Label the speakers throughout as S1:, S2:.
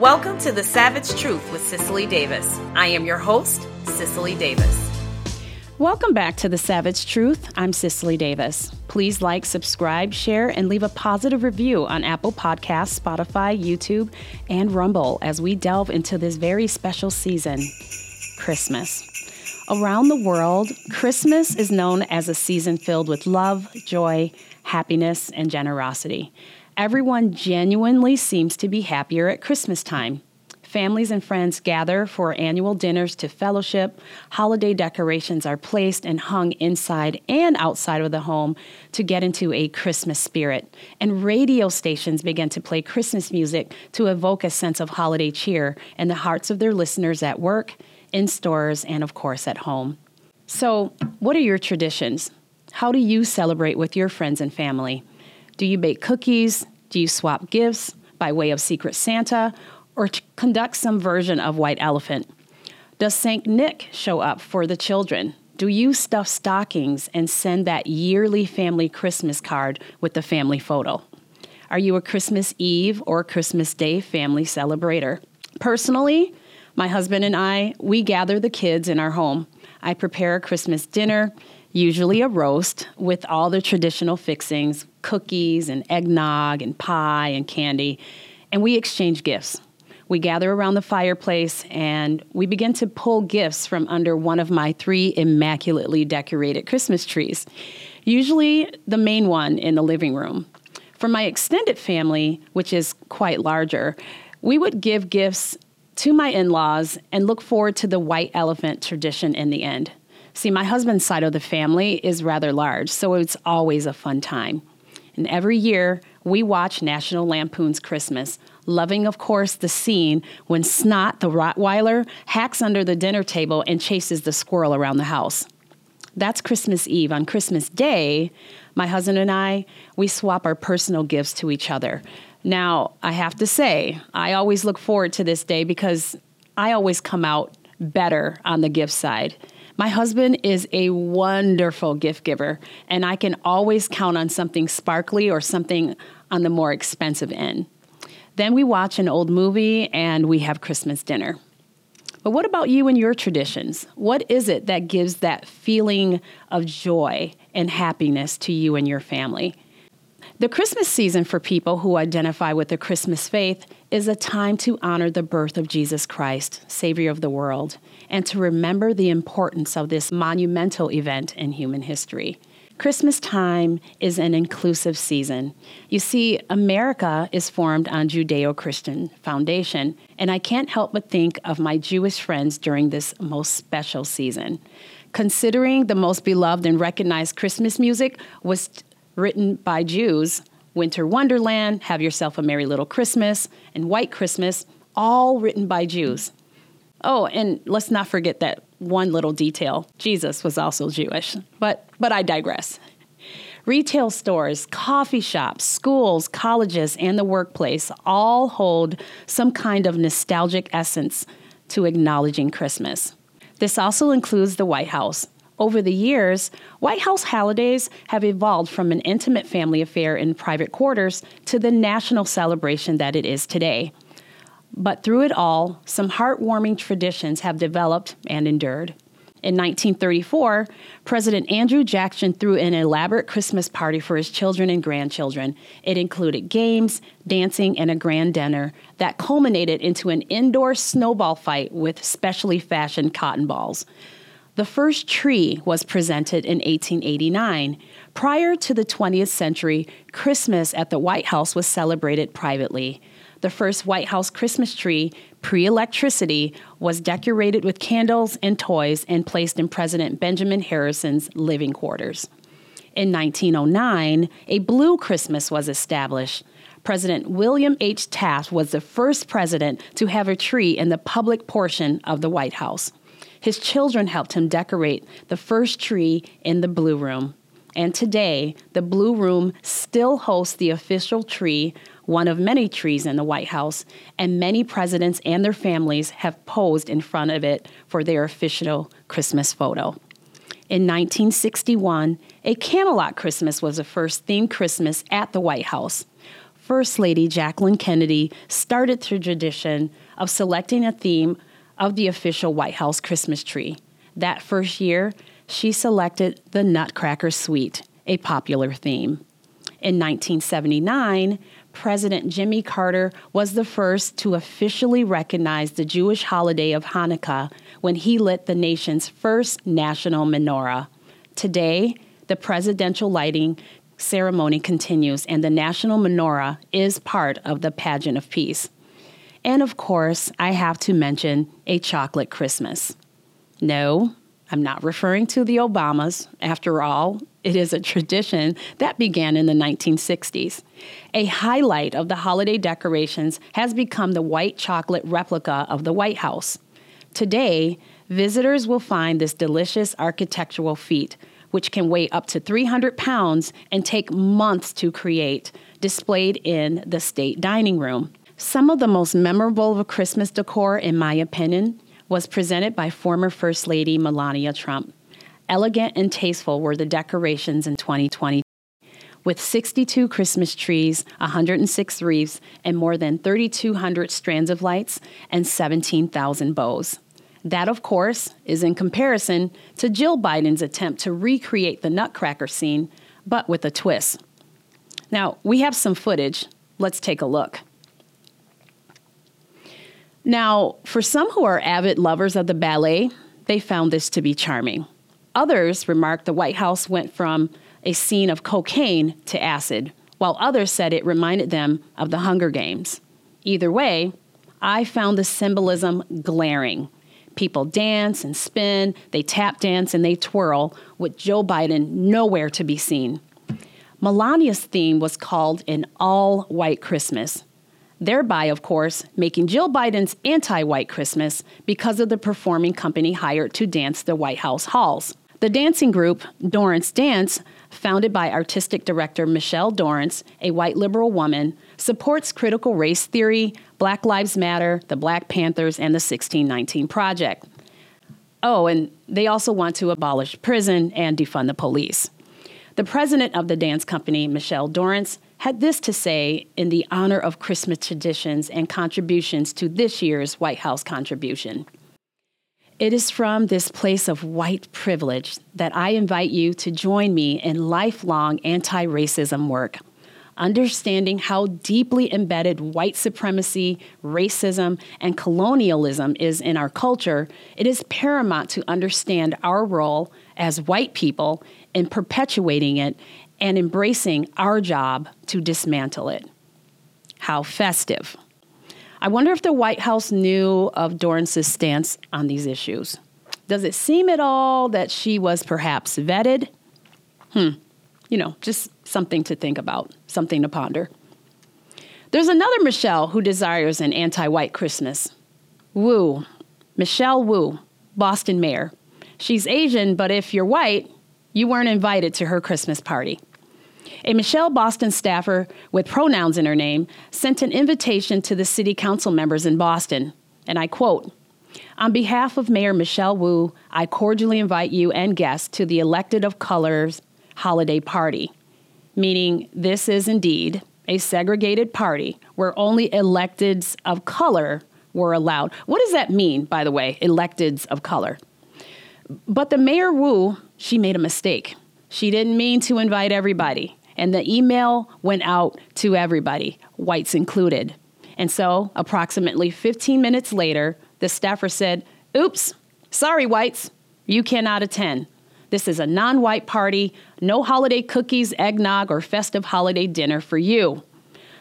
S1: Welcome to The Savage Truth with Cicely Davis. I am your host, Cicely Davis.
S2: Welcome back to The Savage Truth. I'm Cicely Davis. Please like, subscribe, share, and leave a positive review on Apple Podcasts, Spotify, YouTube, and Rumble as we delve into this very special season Christmas. Around the world, Christmas is known as a season filled with love, joy, happiness, and generosity. Everyone genuinely seems to be happier at Christmas time. Families and friends gather for annual dinners to fellowship. Holiday decorations are placed and hung inside and outside of the home to get into a Christmas spirit. And radio stations begin to play Christmas music to evoke a sense of holiday cheer in the hearts of their listeners at work, in stores, and of course at home. So, what are your traditions? How do you celebrate with your friends and family? Do you bake cookies? Do you swap gifts by way of Secret Santa? Or conduct some version of White Elephant? Does St. Nick show up for the children? Do you stuff stockings and send that yearly family Christmas card with the family photo? Are you a Christmas Eve or Christmas Day family celebrator? Personally, my husband and I, we gather the kids in our home. I prepare a Christmas dinner, usually a roast, with all the traditional fixings cookies and eggnog and pie and candy, and we exchange gifts. We gather around the fireplace and we begin to pull gifts from under one of my three immaculately decorated Christmas trees, usually the main one in the living room. For my extended family, which is quite larger, we would give gifts to my in laws and look forward to the white elephant tradition in the end. See, my husband's side of the family is rather large, so it's always a fun time. And every year, we watch National Lampoon's Christmas, loving, of course, the scene when Snot, the Rottweiler, hacks under the dinner table and chases the squirrel around the house. That's Christmas Eve. On Christmas Day, my husband and I, we swap our personal gifts to each other. Now, I have to say, I always look forward to this day because I always come out better on the gift side. My husband is a wonderful gift giver, and I can always count on something sparkly or something on the more expensive end. Then we watch an old movie and we have Christmas dinner. But what about you and your traditions? What is it that gives that feeling of joy and happiness to you and your family? The Christmas season for people who identify with the Christmas faith is a time to honor the birth of Jesus Christ, Savior of the world, and to remember the importance of this monumental event in human history. Christmas time is an inclusive season. You see, America is formed on Judeo Christian foundation, and I can't help but think of my Jewish friends during this most special season. Considering the most beloved and recognized Christmas music was written by Jews Winter Wonderland, Have Yourself a Merry Little Christmas, and White Christmas, all written by Jews. Oh, and let's not forget that one little detail Jesus was also Jewish. But, but I digress. Retail stores, coffee shops, schools, colleges, and the workplace all hold some kind of nostalgic essence to acknowledging Christmas. This also includes the White House, over the years, White House holidays have evolved from an intimate family affair in private quarters to the national celebration that it is today. But through it all, some heartwarming traditions have developed and endured. In 1934, President Andrew Jackson threw an elaborate Christmas party for his children and grandchildren. It included games, dancing, and a grand dinner that culminated into an indoor snowball fight with specially fashioned cotton balls. The first tree was presented in 1889. Prior to the 20th century, Christmas at the White House was celebrated privately. The first White House Christmas tree, pre electricity, was decorated with candles and toys and placed in President Benjamin Harrison's living quarters. In 1909, a blue Christmas was established. President William H. Taft was the first president to have a tree in the public portion of the White House. His children helped him decorate the first tree in the Blue Room. And today, the Blue Room still hosts the official tree, one of many trees in the White House, and many presidents and their families have posed in front of it for their official Christmas photo. In 1961, a Camelot Christmas was the first themed Christmas at the White House. First Lady Jacqueline Kennedy started the tradition of selecting a theme of the official White House Christmas tree. That first year, she selected the Nutcracker Suite, a popular theme. In 1979, President Jimmy Carter was the first to officially recognize the Jewish holiday of Hanukkah when he lit the nation's first national menorah. Today, the presidential lighting ceremony continues, and the national menorah is part of the pageant of peace. And of course, I have to mention a chocolate Christmas. No, I'm not referring to the Obamas. After all, it is a tradition that began in the 1960s. A highlight of the holiday decorations has become the white chocolate replica of the White House. Today, visitors will find this delicious architectural feat which can weigh up to 300 pounds and take months to create, displayed in the state dining room. Some of the most memorable of Christmas decor, in my opinion, was presented by former First Lady Melania Trump. Elegant and tasteful were the decorations in 2020. With 62 Christmas trees, 106 wreaths, and more than 3,200 strands of lights and 17,000 bows. That, of course, is in comparison to Jill Biden's attempt to recreate the Nutcracker scene, but with a twist. Now, we have some footage. Let's take a look. Now, for some who are avid lovers of the ballet, they found this to be charming. Others remarked the White House went from a scene of cocaine to acid, while others said it reminded them of the Hunger Games. Either way, I found the symbolism glaring. People dance and spin, they tap dance and they twirl, with Joe Biden nowhere to be seen. Melania's theme was called an all white Christmas, thereby, of course, making Jill Biden's anti white Christmas because of the performing company hired to dance the White House halls. The dancing group, Dorrance Dance, founded by artistic director Michelle Dorrance, a white liberal woman, supports critical race theory, Black Lives Matter, the Black Panthers, and the 1619 Project. Oh, and they also want to abolish prison and defund the police. The president of the dance company, Michelle Dorrance, had this to say in the honor of Christmas traditions and contributions to this year's White House contribution. It is from this place of white privilege that I invite you to join me in lifelong anti racism work understanding how deeply embedded white supremacy, racism, and colonialism is in our culture, it is paramount to understand our role as white people in perpetuating it and embracing our job to dismantle it. How festive. I wonder if the White House knew of Dorrance's stance on these issues. Does it seem at all that she was perhaps vetted? Hmm, you know, just something to think about, something to ponder. There's another Michelle who desires an anti white Christmas. Wu, Michelle Wu, Boston mayor. She's Asian, but if you're white, you weren't invited to her Christmas party. A Michelle Boston staffer with pronouns in her name sent an invitation to the city council members in Boston, and I quote, on behalf of Mayor Michelle Wu, I cordially invite you and guests to the Elected of Colors holiday party, meaning this is indeed a segregated party where only electeds of color were allowed. What does that mean, by the way, electeds of color? But the Mayor Wu, she made a mistake. She didn't mean to invite everybody. And the email went out to everybody, whites included. And so, approximately 15 minutes later, the staffer said, Oops, sorry, whites, you cannot attend. This is a non white party, no holiday cookies, eggnog, or festive holiday dinner for you.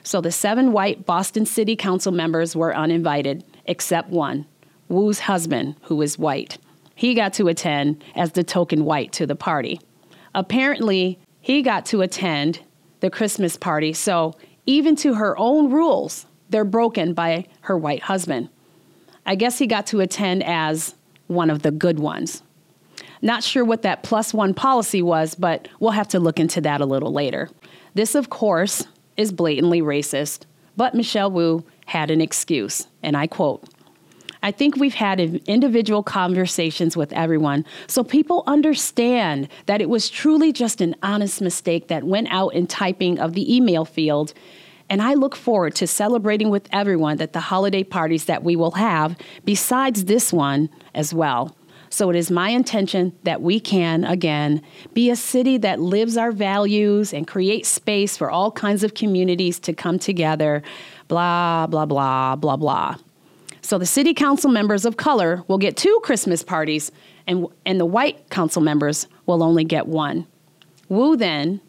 S2: So the seven white Boston City Council members were uninvited, except one, Wu's husband, who is white. He got to attend as the token white to the party. Apparently, he got to attend the Christmas party, so even to her own rules, they're broken by her white husband. I guess he got to attend as one of the good ones. Not sure what that plus one policy was, but we'll have to look into that a little later. This, of course, is blatantly racist, but Michelle Wu had an excuse, and I quote, I think we've had individual conversations with everyone so people understand that it was truly just an honest mistake that went out in typing of the email field And I look forward to celebrating with everyone at the holiday parties that we will have, besides this one as well. So it is my intention that we can, again, be a city that lives our values and create space for all kinds of communities to come together, blah, blah, blah, blah, blah. So the city council members of color will get two Christmas parties, and, and the white council members will only get one. Wu then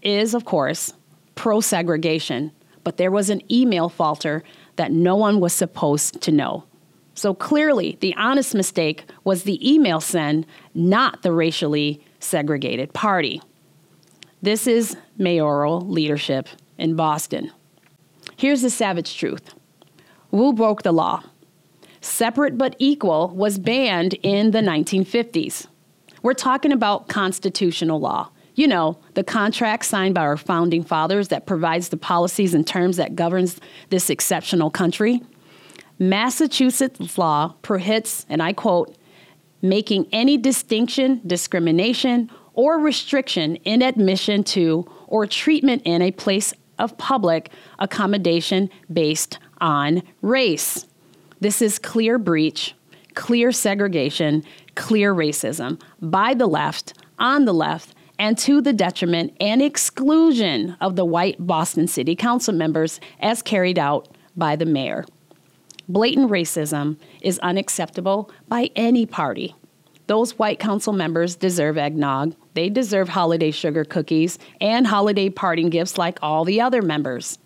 S2: is, of course, pro segregation, but there was an email falter that no one was supposed to know. So clearly, the honest mistake was the email send, not the racially segregated party. This is mayoral leadership in Boston. Here's the savage truth Wu broke the law. Separate but equal was banned in the 1950s. We're talking about constitutional law. You know, the contract signed by our founding fathers that provides the policies and terms that governs this exceptional country. Massachusetts law prohibits, and I quote, making any distinction, discrimination, or restriction in admission to or treatment in a place of public accommodation based on race. This is clear breach, clear segregation, clear racism by the left, on the left, and to the detriment and exclusion of the white Boston City Council members as carried out by the mayor. Blatant racism is unacceptable by any party. Those white council members deserve eggnog. They deserve holiday sugar cookies and holiday parting gifts like all the other members.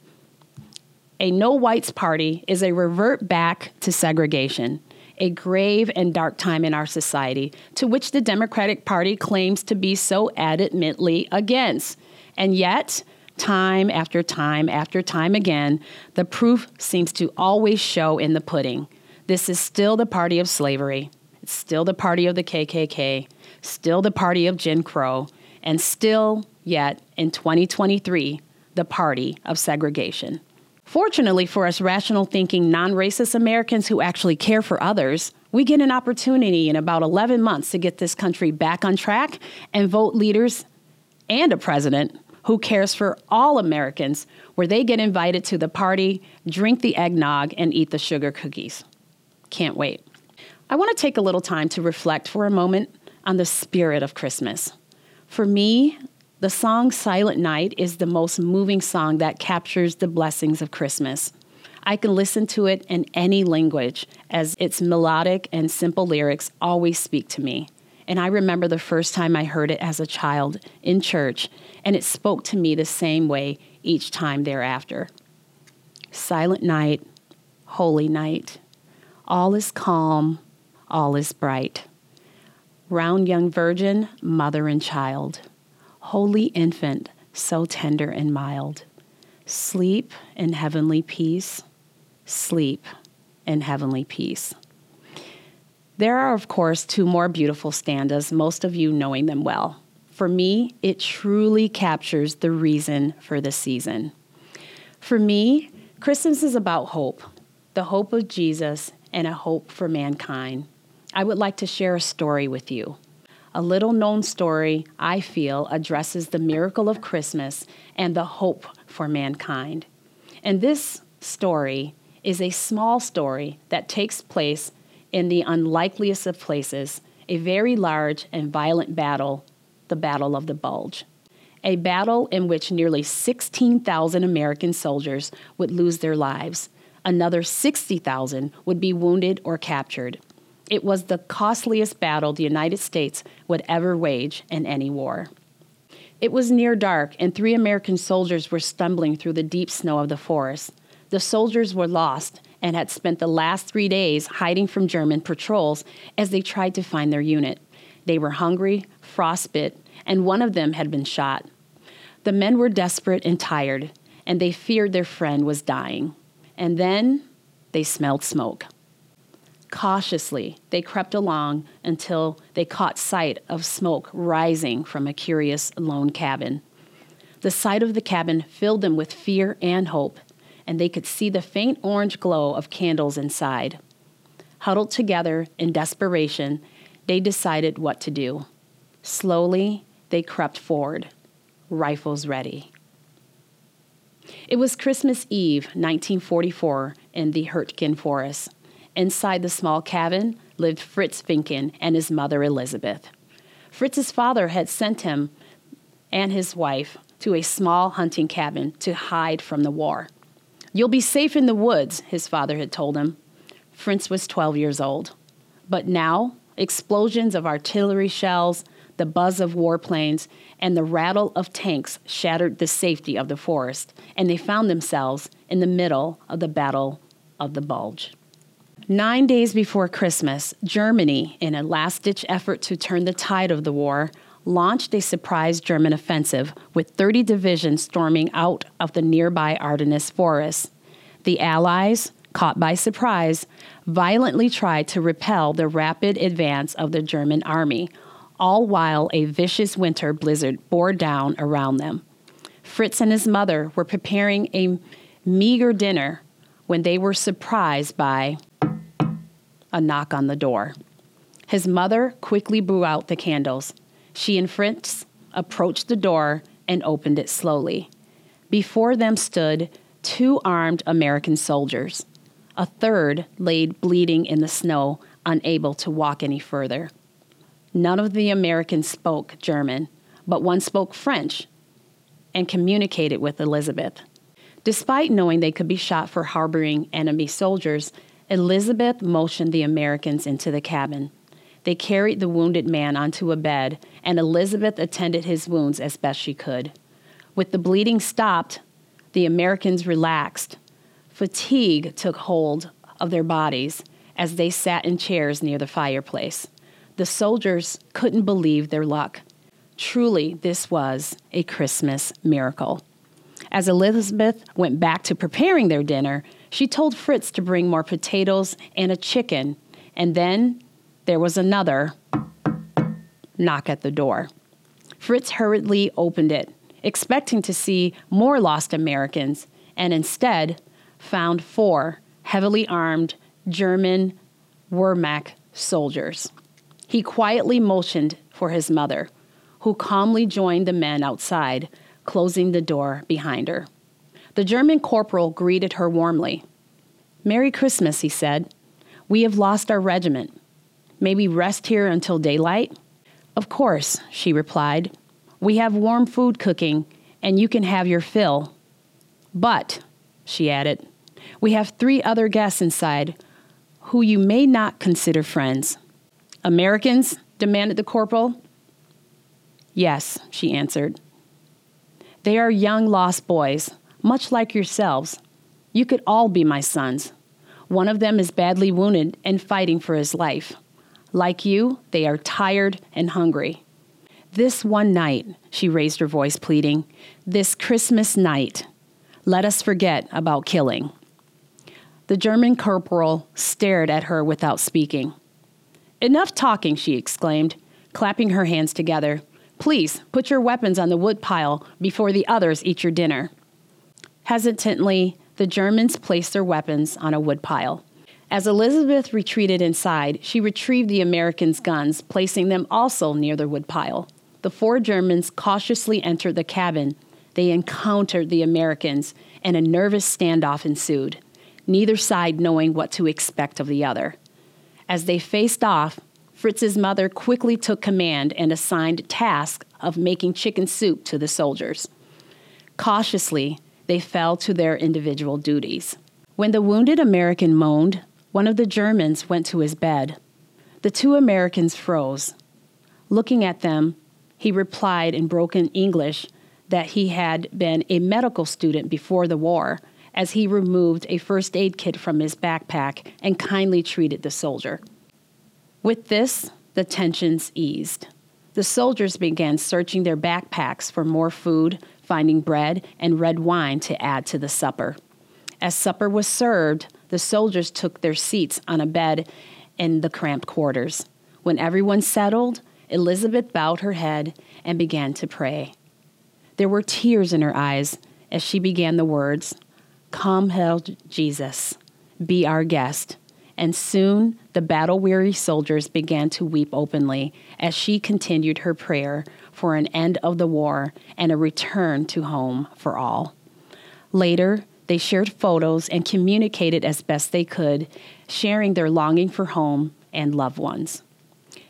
S2: A no whites party is a revert back to segregation, a grave and dark time in our society to which the Democratic Party claims to be so adamantly against. And yet, time after time after time again, the proof seems to always show in the pudding. This is still the party of slavery. It's still the party of the KKK, still the party of Jim Crow, and still, yet, in 2023, the party of segregation. Fortunately for us rational thinking, non racist Americans who actually care for others, we get an opportunity in about 11 months to get this country back on track and vote leaders and a president who cares for all Americans, where they get invited to the party, drink the eggnog, and eat the sugar cookies. Can't wait. I want to take a little time to reflect for a moment on the spirit of Christmas. For me, the song Silent Night is the most moving song that captures the blessings of Christmas. I can listen to it in any language as its melodic and simple lyrics always speak to me. And I remember the first time I heard it as a child in church, and it spoke to me the same way each time thereafter. Silent night, holy night, all is calm, all is bright. Round young virgin, mother and child Holy infant, so tender and mild, sleep in heavenly peace, sleep in heavenly peace. There are, of course, two more beautiful stanzas, most of you knowing them well. For me, it truly captures the reason for the season. For me, Christmas is about hope the hope of Jesus and a hope for mankind. I would like to share a story with you a little known story, I feel, addresses the miracle of Christmas and the hope for mankind. And this story is a small story that takes place in the unlikeliest of places, a very large and violent battle, the Battle of the Bulge. A battle in which nearly 16,000 American soldiers would lose their lives. Another 60,000 would be wounded or captured. It was the costliest battle the United States would ever wage in any war. It was near dark, and three American soldiers were stumbling through the deep snow of the forest. The soldiers were lost and had spent the last three days hiding from German patrols as they tried to find their unit. They were hungry, frostbit, and one of them had been shot. The men were desperate and tired, and they feared their friend was dying. And then they smelled smoke. Cautiously, they crept along until they caught sight of smoke rising from a curious lone cabin. The sight of the cabin filled them with fear and hope, and they could see the faint orange glow of candles inside. Huddled together in desperation, they decided what to do. Slowly, they crept forward, rifles ready. It was Christmas Eve, 1944, in the Hurtgen Forest. Inside the small cabin lived Fritz Vincken and his mother Elizabeth. Fritz's father had sent him and his wife to a small hunting cabin to hide from the war. You'll be safe in the woods, his father had told him. Fritz was 12 years old. But now, explosions of artillery shells, the buzz of warplanes, and the rattle of tanks shattered the safety of the forest, and they found themselves in the middle of the Battle of the Bulge. Nine days before Christmas, Germany, in a last ditch effort to turn the tide of the war, launched a surprise German offensive with 30 divisions storming out of the nearby Ardennes forest. The Allies, caught by surprise, violently tried to repel the rapid advance of the German army, all while a vicious winter blizzard bore down around them. Fritz and his mother were preparing a meager dinner when they were surprised by a knock on the door. His mother quickly blew out the candles. She and Fritz approached the door and opened it slowly. Before them stood two armed American soldiers. A third laid bleeding in the snow, unable to walk any further. None of the Americans spoke German, but one spoke French and communicated with Elizabeth. Despite knowing they could be shot for harboring enemy soldiers, Elizabeth motioned the Americans into the cabin. They carried the wounded man onto a bed, and Elizabeth attended his wounds as best she could. With the bleeding stopped, the Americans relaxed. Fatigue took hold of their bodies as they sat in chairs near the fireplace. The soldiers couldn't believe their luck. Truly, this was a Christmas miracle. As Elizabeth went back to preparing their dinner, she told Fritz to bring more potatoes and a chicken, and then there was another knock at the door. Fritz hurriedly opened it, expecting to see more lost Americans, and instead found four heavily armed German Wehrmacht soldiers. He quietly motioned for his mother, who calmly joined the men outside, closing the door behind her. The German corporal greeted her warmly. Merry Christmas, he said. We have lost our regiment. May we rest here until daylight? Of course, she replied. We have warm food cooking, and you can have your fill. But, she added, we have three other guests inside who you may not consider friends. Americans? demanded the corporal. Yes, she answered. They are young lost boys, much like yourselves. You could all be my sons. One of them is badly wounded and fighting for his life. Like you, they are tired and hungry. This one night, she raised her voice, pleading, this Christmas night, let us forget about killing. The German corporal stared at her without speaking. Enough talking, she exclaimed, clapping her hands together. Please put your weapons on the wood pile before the others eat your dinner. Hesitantly, the Germans placed their weapons on a wood pile. As Elizabeth retreated inside, she retrieved the Americans' guns, placing them also near the woodpile. The four Germans cautiously entered the cabin. They encountered the Americans, and a nervous standoff ensued, neither side knowing what to expect of the other. As they faced off, Fritz's mother quickly took command and assigned task of making chicken soup to the soldiers. Cautiously, they fell to their individual duties. When the wounded American moaned, one of the Germans went to his bed. The two Americans froze. Looking at them, he replied in broken English that he had been a medical student before the war, as he removed a first aid kit from his backpack and kindly treated the soldier. With this, the tensions eased. The soldiers began searching their backpacks for more food, finding bread and red wine to add to the supper. As supper was served, the soldiers took their seats on a bed in the cramped quarters. When everyone settled, Elizabeth bowed her head and began to pray. There were tears in her eyes as she began the words Come, hail Jesus, be our guest. And soon the battle weary soldiers began to weep openly as she continued her prayer for an end of the war and a return to home for all. Later, they shared photos and communicated as best they could, sharing their longing for home and loved ones.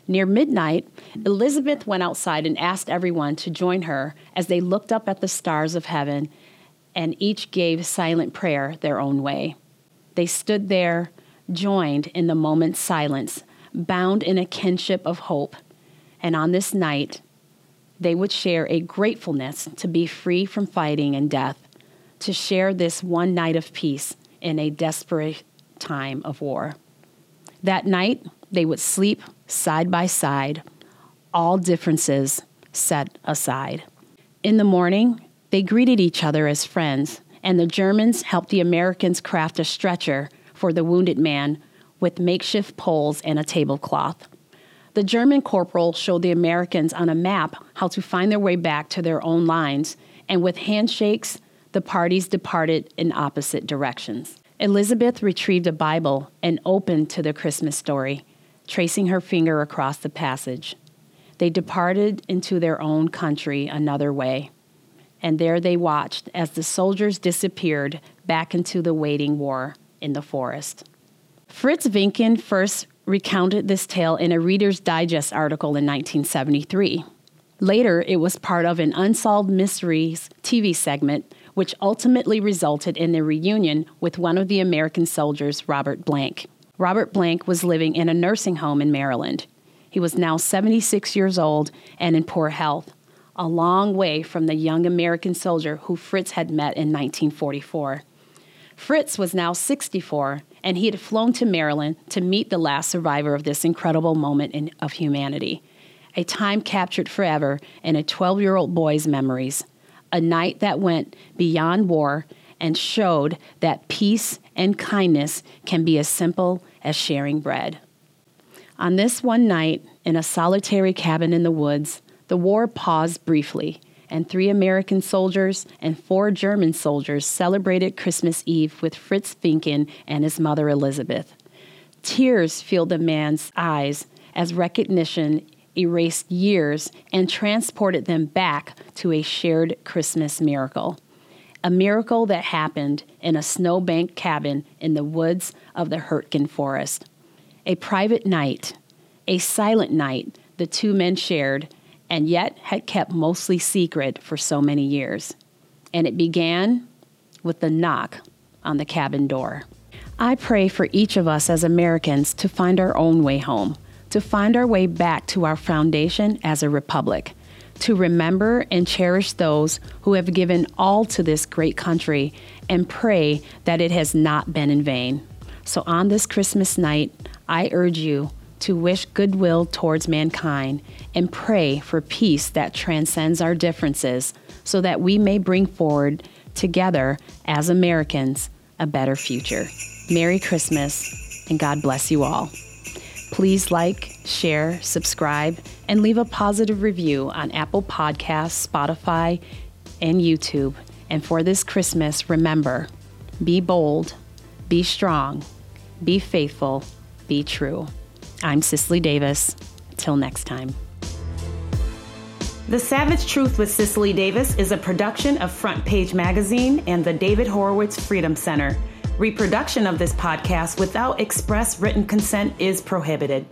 S2: Near midnight, Elizabeth went outside and asked everyone to join her as they looked up at the stars of heaven and each gave silent prayer their own way. They stood there, joined in the moment's silence, bound in a kinship of hope. And on this night, they would share a gratefulness to be free from fighting and death, to share this one night of peace in a desperate time of war. That night, they would sleep side by side, all differences set aside. In the morning, they greeted each other as friends, and the Germans helped the Americans craft a stretcher for the wounded man with makeshift poles and a tablecloth. The German corporal showed the Americans on a map how to find their way back to their own lines, and with handshakes, the parties departed in opposite directions. Elizabeth retrieved a Bible and opened to the Christmas story, tracing her finger across the passage. They departed into their own country another way and there they watched as the soldiers disappeared back into the waiting war in the forest. Fritz Vincken first recounted this tale in a Reader's Digest article in 1973. Later, it was part of an Unsolved Mysteries TV segment, which ultimately resulted in a reunion with one of the American soldiers, Robert Blank. Robert Blank was living in a nursing home in Maryland. He was now 76 years old and in poor health a long way from the young American soldier who Fritz had met in 1944. Fritz was now 64, and he had flown to Maryland to meet the last survivor of this incredible moment in, of humanity. A time captured forever in a 12 year old boy's memories. A night that went beyond war and showed that peace and kindness can be as simple as sharing bread. On this one night, in a solitary cabin in the woods, the war paused briefly, and three American soldiers and four German soldiers celebrated Christmas Eve with Fritz Vincken and his mother Elizabeth. Tears filled the man's eyes as recognition erased years and transported them back to a shared Christmas miracle. A miracle that happened in a snowbank cabin in the woods of the Hurtgen Forest. A private night, a silent night the two men shared and yet had kept mostly secret for so many years. And it began with the knock on the cabin door. I pray for each of us as Americans to find our own way home, to find our way back to our foundation as a republic, to remember and cherish those who have given all to this great country, and pray that it has not been in vain. So on this Christmas night, I urge you to wish goodwill towards mankind and pray for peace that transcends our differences so that we may bring forward together as Americans a better future. Merry Christmas and God bless you all. Please like, share, subscribe, and leave a positive review on Apple Podcasts, Spotify, and YouTube. And for this Christmas, remember be bold, be strong, be faithful, be true. I'm Cicely Davis. Till next time.
S1: The Savage Truth with Cicely Davis is a production of Front Page Magazine and the David Horowitz Freedom Center. Reproduction of this podcast without express written consent is prohibited.